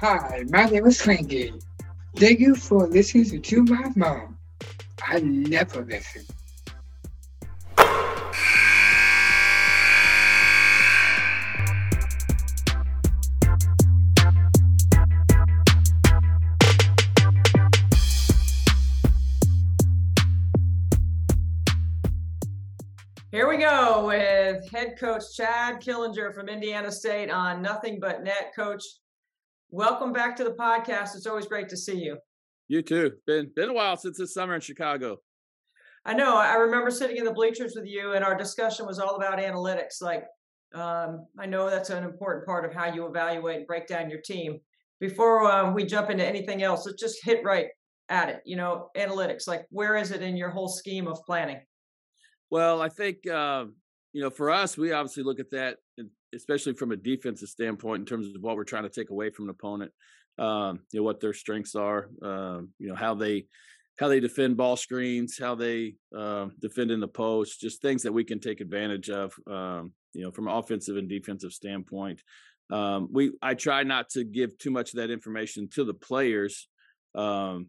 Hi, my name is Frankie. Thank you for listening to my mom. I never listen. Here we go with head coach Chad Killinger from Indiana State on Nothing But Net. Coach, welcome back to the podcast. It's always great to see you. You too. Been been a while since this summer in Chicago. I know. I remember sitting in the bleachers with you, and our discussion was all about analytics. Like, um, I know that's an important part of how you evaluate and break down your team. Before um, we jump into anything else, let's just hit right at it. You know, analytics. Like, where is it in your whole scheme of planning? Well, I think uh, you know for us, we obviously look at that, especially from a defensive standpoint, in terms of what we're trying to take away from an opponent. Um, you know what their strengths are. Uh, you know how they how they defend ball screens, how they uh, defend in the post, just things that we can take advantage of. Um, you know, from an offensive and defensive standpoint. Um, we I try not to give too much of that information to the players, um,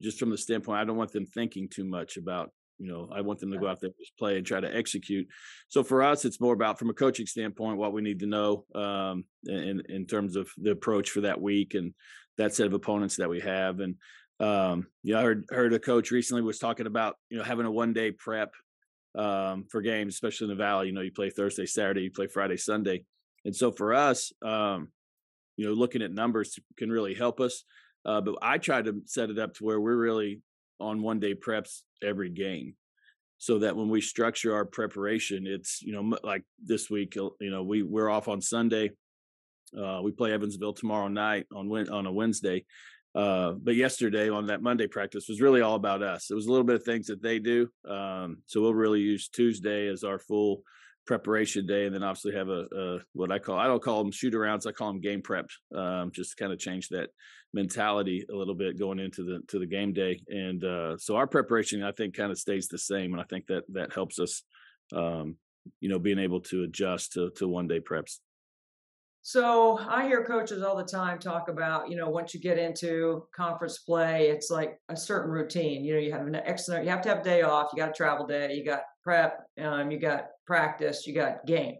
just from the standpoint I don't want them thinking too much about you know i want them to go out there just play and try to execute. So for us it's more about from a coaching standpoint what we need to know um, in in terms of the approach for that week and that set of opponents that we have. And um, you know i heard heard a coach recently was talking about you know having a one day prep um, for games especially in the valley. You know you play thursday saturday you play friday sunday. And so for us um, you know looking at numbers can really help us. Uh, but i try to set it up to where we're really on one day preps every game. So that when we structure our preparation it's you know like this week uh, you know we we're off on sunday uh, we play evansville tomorrow night on on a wednesday uh, but yesterday on that monday practice was really all about us. It was a little bit of things that they do um, so we'll really use tuesday as our full preparation day, and then obviously have a, a, what I call I don't call them shoot arounds, I call them game preps, um, just kind of change that mentality a little bit going into the to the game day. And uh, so our preparation, I think, kind of stays the same, and I think that that helps us, um, you know, being able to adjust to to one day preps. So I hear coaches all the time talk about, you know, once you get into conference play, it's like a certain routine. You know, you have an excellent, you have to have a day off, you got a travel day, you got prep, um, you got practice, you got game.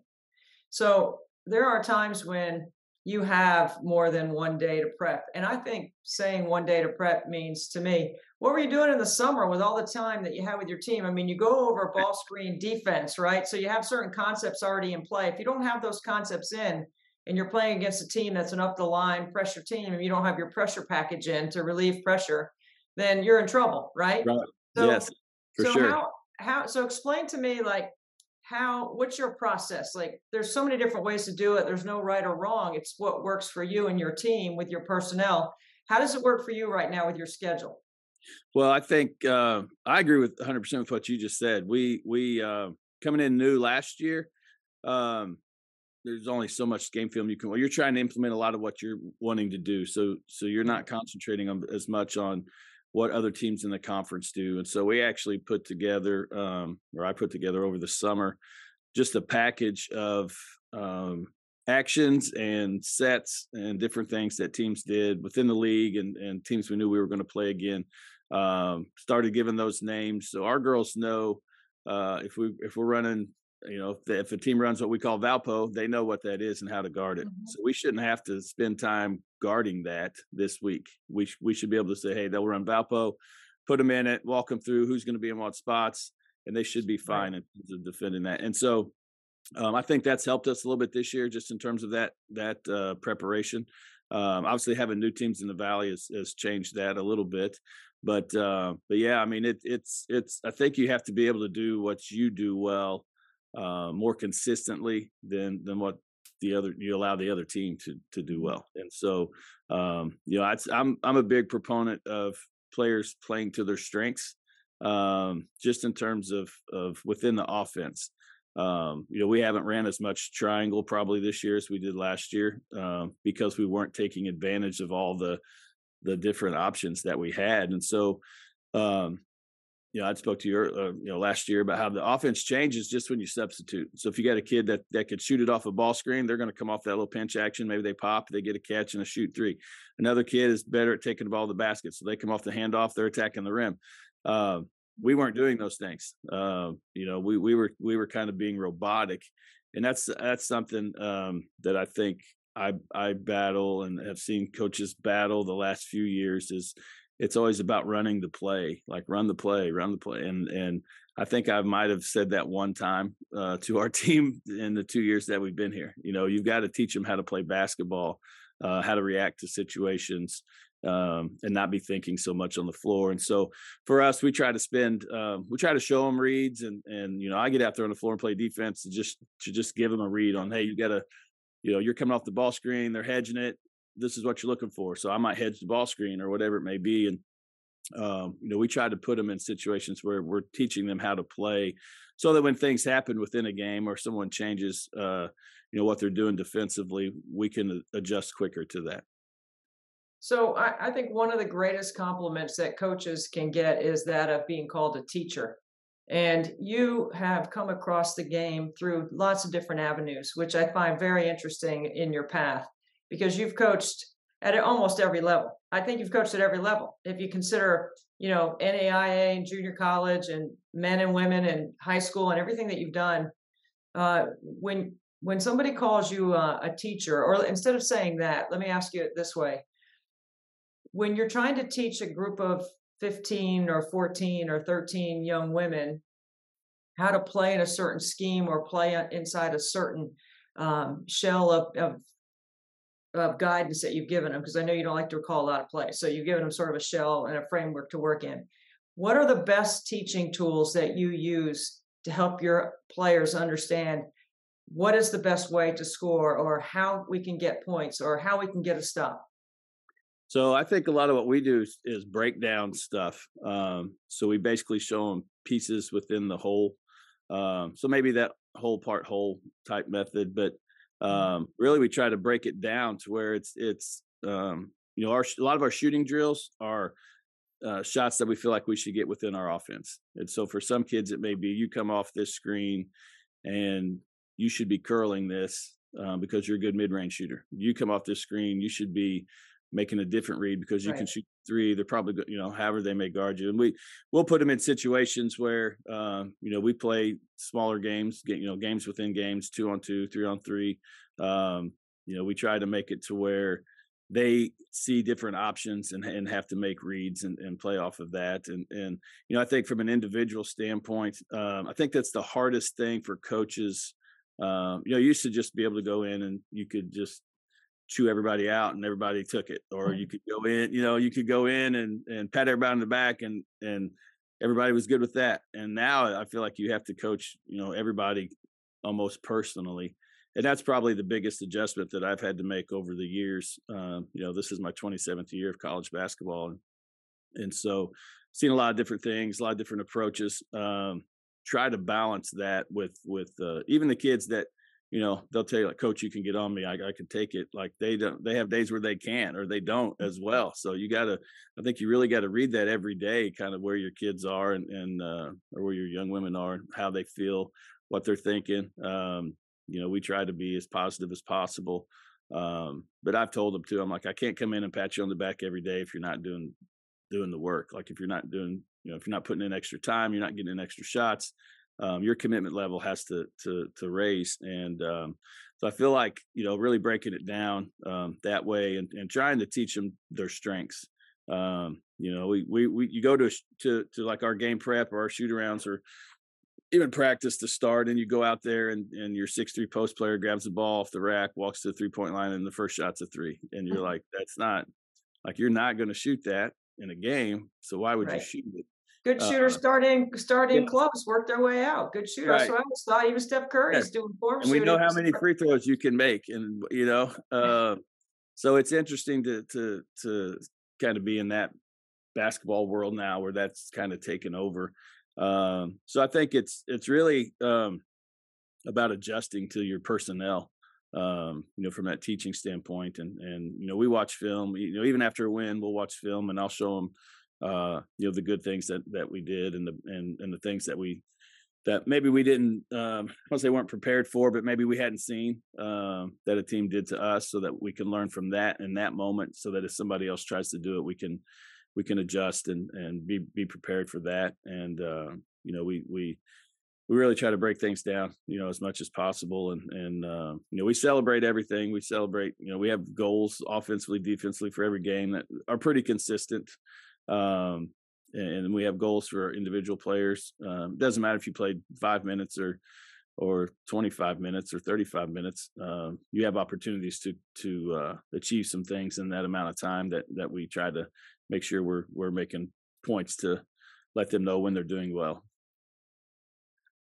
So there are times when you have more than one day to prep. And I think saying one day to prep means to me, what were you doing in the summer with all the time that you have with your team? I mean, you go over ball screen defense, right? So you have certain concepts already in play. If you don't have those concepts in, and you're playing against a team that's an up the line pressure team and you don't have your pressure package in to relieve pressure, then you're in trouble, right? Right. So, yes, for so sure. How, how, so explain to me, like, how, what's your process? Like, there's so many different ways to do it. There's no right or wrong. It's what works for you and your team with your personnel. How does it work for you right now with your schedule? Well, I think uh, I agree with 100% with what you just said. We we uh, coming in new last year. Um, there's only so much game film you can. Well, you're trying to implement a lot of what you're wanting to do, so so you're not concentrating on as much on what other teams in the conference do. And so we actually put together, um, or I put together over the summer, just a package of um, actions and sets and different things that teams did within the league and, and teams we knew we were going to play again. Um, started giving those names so our girls know uh, if we if we're running you know, if, if, a team runs what we call Valpo, they know what that is and how to guard it. Mm-hmm. So we shouldn't have to spend time guarding that this week. We sh- we should be able to say, hey, they'll run Valpo, put them in it, walk them through who's going to be in what spots, and they should be fine right. in terms of defending that. And so um, I think that's helped us a little bit this year, just in terms of that that uh, preparation. Um, obviously, having new teams in the valley has, has changed that a little bit, but uh, but yeah, I mean, it, it's it's. I think you have to be able to do what you do well uh, more consistently than than what the other you allow the other team to to do mm-hmm. well. And so, um, you know, I'm I'm a big proponent of players playing to their strengths, um, just in terms of of within the offense. Um, you know, we haven't ran as much triangle probably this year as we did last year um, because we weren't taking advantage of all the the different options that we had. And so, um, you know, I spoke to you, uh, you know, last year about how the offense changes just when you substitute. So if you got a kid that that could shoot it off a ball screen, they're going to come off that little pinch action. Maybe they pop, they get a catch and a shoot three. Another kid is better at taking the ball to the basket, so they come off the handoff, they're attacking the rim. Uh, we weren't doing those things. Uh, you know, we we were we were kind of being robotic, and that's that's something um, that I think I I battle and have seen coaches battle the last few years is it's always about running the play, like run the play, run the play. And and I think I might have said that one time uh, to our team in the two years that we've been here. You know, you've got to teach them how to play basketball, uh, how to react to situations, um, and not be thinking so much on the floor. And so for us, we try to spend, um, we try to show them reads, and and you know, I get out there on the floor and play defense to just to just give them a read on, hey, you got to, you know, you're coming off the ball screen, they're hedging it this is what you're looking for. So I might hedge the ball screen or whatever it may be. And, um, you know, we try to put them in situations where we're teaching them how to play so that when things happen within a game or someone changes, uh, you know, what they're doing defensively, we can adjust quicker to that. So I, I think one of the greatest compliments that coaches can get is that of being called a teacher. And you have come across the game through lots of different avenues, which I find very interesting in your path because you've coached at almost every level. I think you've coached at every level. If you consider, you know, NAIA and junior college and men and women and high school and everything that you've done, uh, when when somebody calls you uh, a teacher, or instead of saying that, let me ask you it this way: When you're trying to teach a group of 15 or 14 or 13 young women how to play in a certain scheme or play inside a certain um, shell of, of of guidance that you've given them because I know you don't like to recall a lot of plays. So you've given them sort of a shell and a framework to work in. What are the best teaching tools that you use to help your players understand what is the best way to score or how we can get points or how we can get a stop? So I think a lot of what we do is, break down stuff. Um, so we basically show them pieces within the whole. Um, so maybe that whole part whole type method, but. Um, really we try to break it down to where it's it's um, you know our a lot of our shooting drills are uh, shots that we feel like we should get within our offense. And so for some kids it may be you come off this screen and you should be curling this um, because you're a good mid-range shooter. You come off this screen you should be making a different read because you right. can shoot three. They're probably you know however they may guard you, and we we'll put them in situations where uh, you know we play smaller games, you know games within games, two on two, three on three. Um, you know we try to make it to where they see different options and, and have to make reads and, and play off of that. And and you know I think from an individual standpoint, um, I think that's the hardest thing for coaches. Um, you know, you used to just be able to go in and you could just chew everybody out and everybody took it or you could go in you know you could go in and and pat everybody on the back and and everybody was good with that. And now i feel like you have to coach you know everybody almost personally. And that's probably the biggest adjustment that i've had to make over the years um, you know this is my 27th year of college basketball. And, and so seen a lot of different things a lot of different approaches um, try to balance that with with uh, even the kids that you know they'll tell you like coach you can get on me. I, I can take it. Like they don't they have days where they can or they don't as mm-hmm. well. So you got to i think you really got to read that every day kind of where your kids are and, and uh, or where your young women are how they feel what they're thinking. Um, you know we try to be as positive as possible. Um, but i've told them too i'm like i can't come in and pat you on the back every day if you're not doing doing the work. Like if you're not doing you know if you're not putting in extra time you're not getting in extra shots um, your commitment level has to to to raise. And um, so I feel like you know really breaking it down um, that way and, and trying to teach them their strengths. Um, you know, we, we we you go to to to like our game prep or our shoot arounds or even practice to start and you go out there and, and your six three post player grabs the ball off the rack, walks to the three point line, and the first shot's a three. And you're mm-hmm. like, that's not like you're not going to shoot that in a game. So why would right. you shoot it? Good shooters uh, starting starting yeah. close, work their way out. Good shooter. Right. So I always thought even Steph Curry's yeah. doing form And we know how many free throws you can make, and you know, uh, so it's interesting to to to kind of be in that basketball world now where that's kind of taken over. Um, so I think it's it's really um, about adjusting to your personnel um, you know, from that teaching standpoint. And and you know, we watch film. You know, even after a win, we'll watch film, and I'll show them uh, you know, the good things that that we did and the and and the things that we that maybe we didn't um I don't say weren't prepared for, but maybe we hadn't seen um that a team did to us so that we can learn from that in that moment so that if somebody else tries to do it, we can we can adjust and and be be prepared for that. And uh, you know, we we we really try to break things down, you know, as much as possible. And and uh, you know, we celebrate everything. We celebrate, you know, we have goals offensively, defensively for every game that are pretty consistent. Um, and we have goals for individual players. Um, doesn't matter if you played five minutes or or 25 minutes or 35 minutes. Um, you have opportunities to to uh, achieve some things in that amount of time that that we try to make sure we're we're making points to let them know when they're doing well.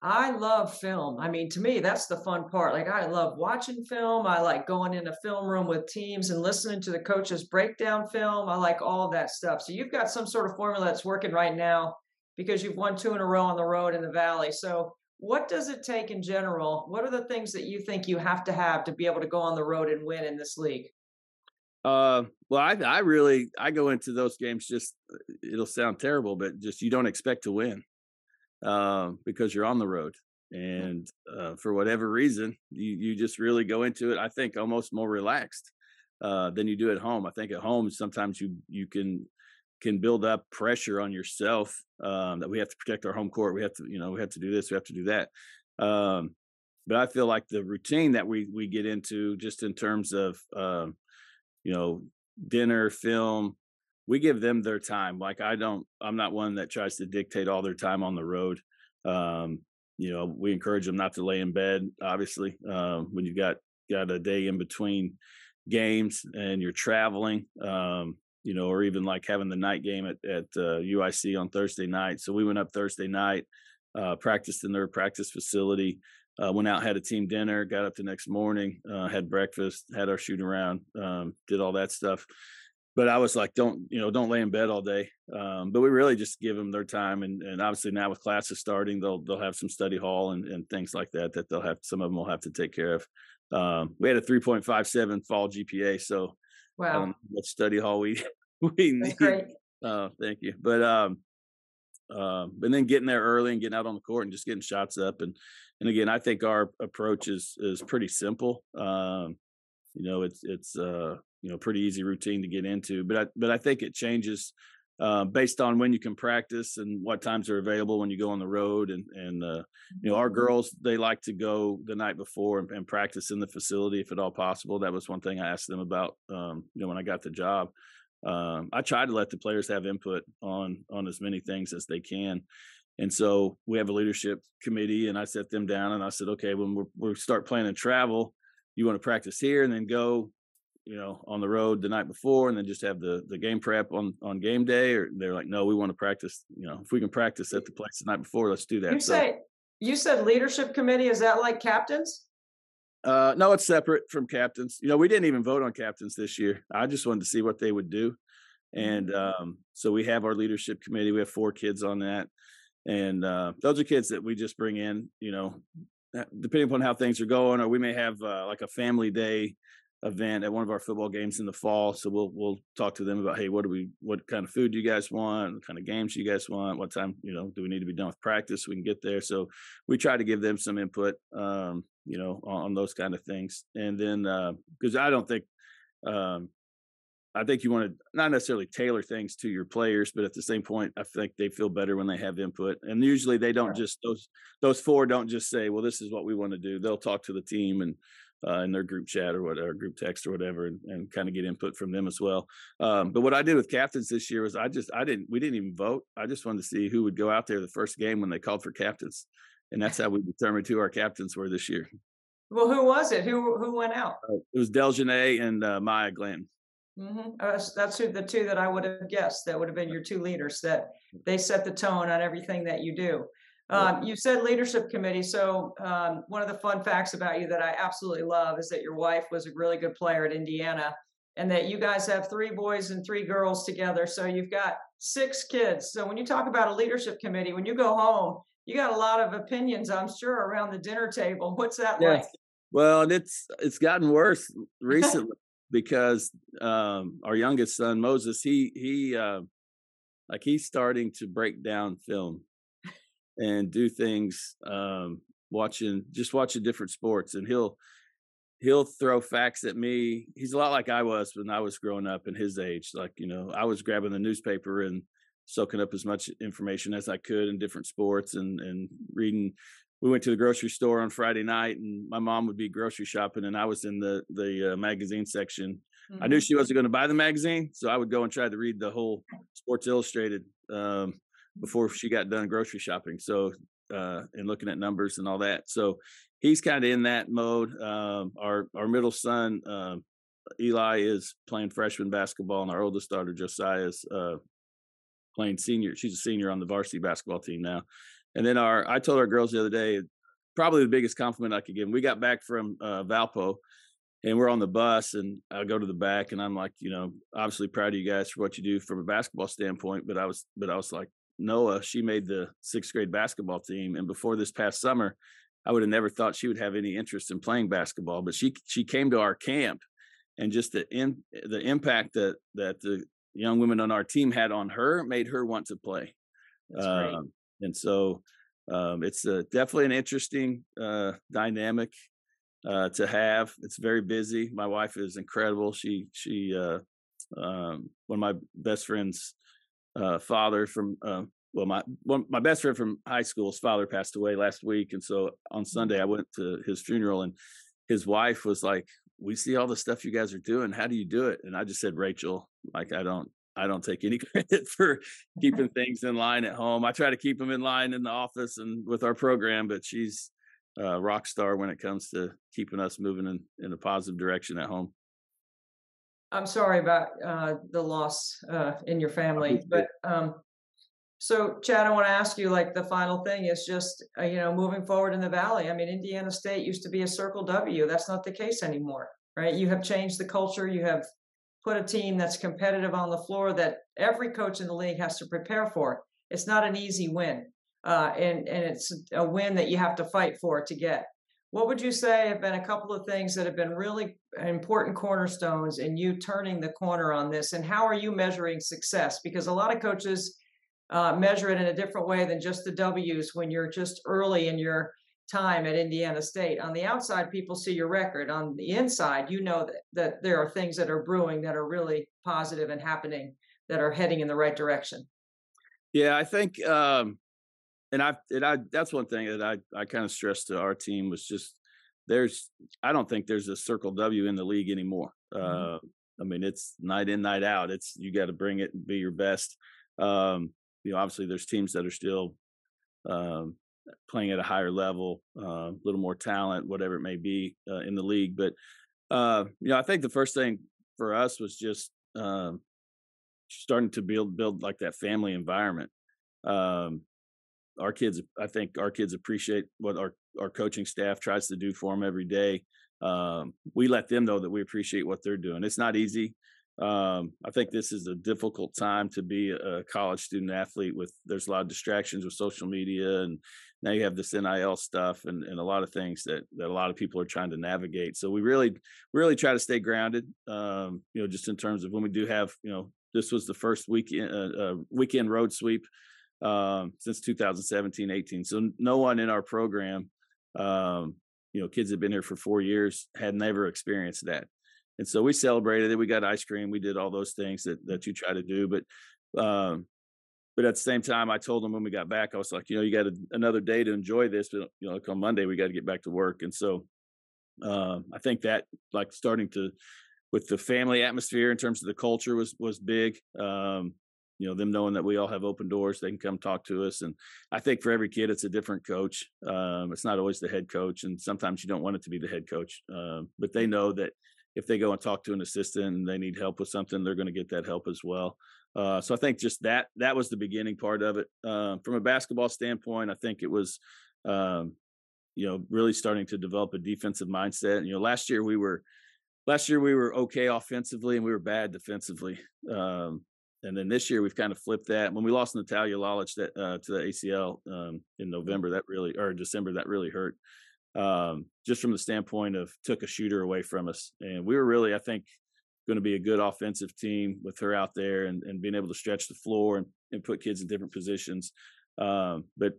I love film. I mean, to me, that's the fun part. Like, I love watching film. I like going in a film room with teams and listening to the coaches break down film. I like all that stuff. So, you've got some sort of formula that's working right now because you've won two in a row on the road in the Valley. So, what does it take in general? What are the things that you think you have to have to be able to go on the road and win in this league? Uh, well, I I really I go into those games just it'll sound terrible, but just you don't expect to win uh, because you're on the road. And uh, for whatever reason, you, you just really go into it, I think, almost more relaxed uh, than you do at home. I think at home, sometimes you you can can build up pressure on yourself um, that we have to protect our home court. We have to, you know, we have to do this, we have to do that. Um, but I feel like the routine that we we get into, just in terms of, um, you know, dinner, film, we give them their time. Like I don't, I'm not one that tries to dictate all their time on the road. Um, you know, we encourage them not to lay in bed. Obviously, um, when you've got got a day in between games and you're traveling, um, you know, or even like having the night game at at uh, UIC on Thursday night. So we went up Thursday night, uh, practiced in their practice facility. Uh, went out, had a team dinner, got up the next morning, uh, had breakfast, had our shoot around, um, did all that stuff but I was like, don't you know, don't lay in bed all day. Um, but we really just give them their time, and, and obviously now with classes starting, they'll they'll have some study hall and, and things like that that they'll have. Some of them will have to take care of. Um, we had a three point five seven fall GPA, so wow, um, what study hall we we need. Great. Uh, thank you. But um, uh, and then getting there early and getting out on the court and just getting shots up and and again, I think our approach is is pretty simple. Um, you know, it's it's uh, you know pretty easy routine to get into. But I but I think it changes uh, based on when you can practice and what times are available when you go on the road. And and uh, you know our mm-hmm. girls they like to go the night before and, and, practice in the facility if at all possible. That was one thing I asked them about. Um, you know when I got the job. Um, I try to let the players have input on on as many things as they can. And so we have a leadership committee, and I set them down and I said, okay, when we we start planning travel, you want to practice here and then go you know, on the road the night before and then just have the the game prep on on game day? Or they're like, no, we want to practice. You know, if we can practice at the place the night before, let's do that. You so, say you said leadership committee. Is that like captains? Uh, no, it's separate from captains. You know, we didn't even vote on captains this year. I just wanted to see what they would do, and mm-hmm. um, so we have our leadership committee. We have four kids on that, and uh, those are kids that we just bring in. You know, depending upon how things are going, or we may have uh, like a family day event at one of our football games in the fall. So we'll we'll talk to them about hey, what do we what kind of food do you guys want? What kind of games do you guys want? What time you know do we need to be done with practice? So we can get there. So we try to give them some input, um, you know, on, on, those kind of things. And then because uh, I don't think. Um, I think you want to not necessarily tailor things to your players, but at the same point, I think they feel better when they have input. And usually, they don't just those those four don't just say, "Well, this is what we want to do." They'll talk to the team and uh, in their group chat or whatever, group text or whatever, and, and kind of get input from them as well. Um, but what I did with captains this year was I just I didn't we didn't even vote. I just wanted to see who would go out there the first game when they called for captains, and that's how we determined who our captains were this year. Well, who was it? Who who went out? Uh, it was Deljanae and uh, Maya Glenn. Mm-hmm. Uh, that's who the two that I would have guessed. That would have been your two leaders. That they set the tone on everything that you do. Um, you said leadership committee. So um, one of the fun facts about you that I absolutely love is that your wife was a really good player at Indiana, and that you guys have three boys and three girls together. So you've got six kids. So when you talk about a leadership committee, when you go home, you got a lot of opinions, I'm sure, around the dinner table. What's that yes. like? Well, it's it's gotten worse recently because um, our youngest son Moses, he he uh, like he's starting to break down film and do things um watching just watching different sports and he'll he'll throw facts at me. He's a lot like i was when i was growing up in his age like you know i was grabbing the newspaper and soaking up as much information as i could in different sports and and reading. We went to the grocery store on friday night and my mom would be grocery shopping and i was in the the uh, magazine section. Mm-hmm. i knew she wasn't going to buy the magazine so i would go and try to read the whole sports illustrated um, before she got done grocery shopping. So uh, and looking at numbers and all that. So he's kind of in that mode. Um, our our middle son uh, Eli is playing freshman basketball, and our oldest daughter Josiah is uh, playing senior. She's a senior on the varsity basketball team now. And then our I told our girls the other day, probably the biggest compliment I could give them. We got back from uh, Valpo. And we're on the bus, and I go to the back, and I'm like, you know, obviously proud of you guys for what you do from a basketball standpoint. But I was, but I was like, Noah, she made the sixth grade basketball team. And before this past summer, I would have never thought she would have any interest in playing basketball. But she she came to our camp, and just the in, the impact that that the young women on our team had on her made her want to play. Um, and so um, it's a, definitely an interesting uh, dynamic uh, to have. It's very busy. My wife is incredible. She she uh, um, one of my best friends uh, father from uh, well my one, my best friend from high school's father passed away last week and so on mm-hmm. sunday i went to his funeral and his wife was like we see all the stuff you guys are doing. How do you do it? And i just said rachel like i don't i don't take any credit for keeping things in line at home. I try to keep them in line in the office and with our program but she's a rock star when it comes to keeping us moving in, in a positive direction at home I'm sorry about uh, the loss uh, in your family, but um, so Chad, I want to ask you, like the final thing is just uh, you know moving forward in the valley. I mean, Indiana State used to be a Circle W. That's not the case anymore, right? You have changed the culture. You have put a team that's competitive on the floor that every coach in the league has to prepare for. It's not an easy win, uh, and and it's a win that you have to fight for to get. What would you say have been a couple of things that have been really important cornerstones in you turning the corner on this? And how are you measuring success? Because a lot of coaches uh, measure it in a different way than just the W's when you're just early in your time at Indiana State. On the outside, people see your record. On the inside, you know that, that there are things that are brewing that are really positive and happening that are heading in the right direction. Yeah, I think um, and I and I that's one thing that I I kind of stressed to our team was just there's I don't think there's a circle W in the league anymore. Mm-hmm. Uh, I mean, it's night in, night out. It's you got to bring it and be your best. Um, you know, obviously there's teams that are still um, playing at a higher level, uh, a little more talent, whatever it may be uh, in the league. But uh, you know, I think the first thing for us was just um, starting to build build like that family environment. Um, our kids, I think our kids appreciate what our, our coaching staff tries to do for them every day. Um, we let them know that we appreciate what they're doing. It's not easy. Um, I think this is a difficult time to be a college student athlete with there's a lot of distractions with social media and now you have this NIL stuff and, and a lot of things that, that a lot of people are trying to navigate. So we really, really try to stay grounded, um, you know, just in terms of when we do have, you know, this was the first weekend, uh, uh, weekend road sweep um, since 2017, 18. So no one in our program, um, you know, kids have been here for four years, had never experienced that. And so we celebrated it. We got ice cream. We did all those things that that you try to do. But um, but at the same time, I told them when we got back, I was like, you know, you got a, another day to enjoy this, but you know, on Monday we got to get back to work. And so uh, I think that like starting to with the family atmosphere in terms of the culture was was big. Um, you know them knowing that we all have open doors they can come talk to us and i think for every kid it's a different coach um, it's not always the head coach and sometimes you don't want it to be the head coach um, but they know that if they go and talk to an assistant and they need help with something they're going to get that help as well. Uh, so i think just that that was the beginning part of it. Uh, from a basketball standpoint i think it was um, you know really starting to develop a defensive mindset and, you know last year we were last year we were okay offensively and we were bad defensively um, and then this year we've kind of flipped that. When we lost Natalia Lalich that uh, to the ACL um, in November, that really or December, that really hurt. Um, just from the standpoint of took a shooter away from us, and we were really, I think, going to be a good offensive team with her out there and, and being able to stretch the floor and, and put kids in different positions. Um, but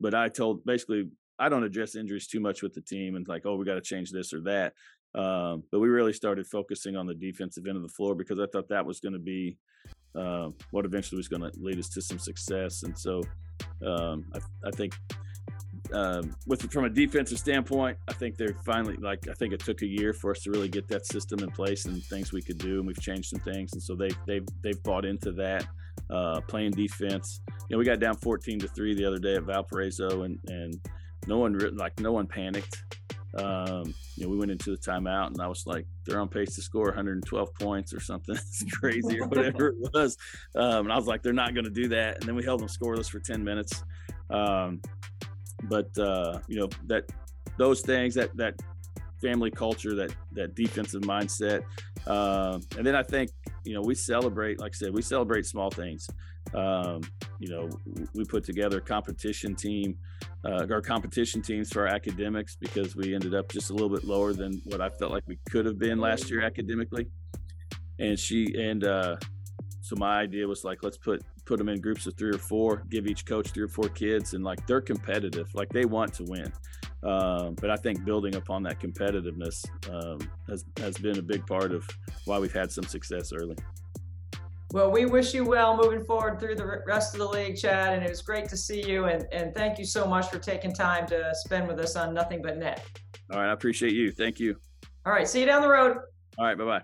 but I told basically I don't address injuries too much with the team and like oh we got to change this or that. Um, but we really started focusing on the defensive end of the floor because I thought that was going to be uh, what eventually was going to lead us to some success. And so um, I, I think um, with from a defensive standpoint, I think they're finally like I think it took a year for us to really get that system in place and things we could do, and we've changed some things, and so they they've they've bought into that uh, playing defense. You know, we got down 14 to three the other day at Valparaiso, and and no one like no one panicked. Um, you know, we went into the timeout, and I was like, they're on pace to score 112 points or something. It's crazy or whatever it was, um, and I was like, they're not going to do that, and then we held them scoreless for 10 minutes. Um, but uh, you know that those things that that family culture that that defensive mindset uh, and then i think you know we celebrate like i said we celebrate small things um, you know we put together a competition team uh, our competition teams for our academics because we ended up just a little bit lower than what i felt like we could have been last year academically. And she and uh, so my idea was like let's put put them in groups of three or four give each coach three or four kids and like they're competitive. Like they want to win. Um, but i think building upon that competitiveness um, has has been a big part of why we've had some success early well, we wish you well moving forward through the rest of the league, Chad, and it was great to see you. And, and thank you so much for taking time to spend with us on Nothing But Net. All right, I appreciate you. Thank you. All right, see you down the road. All right, bye bye.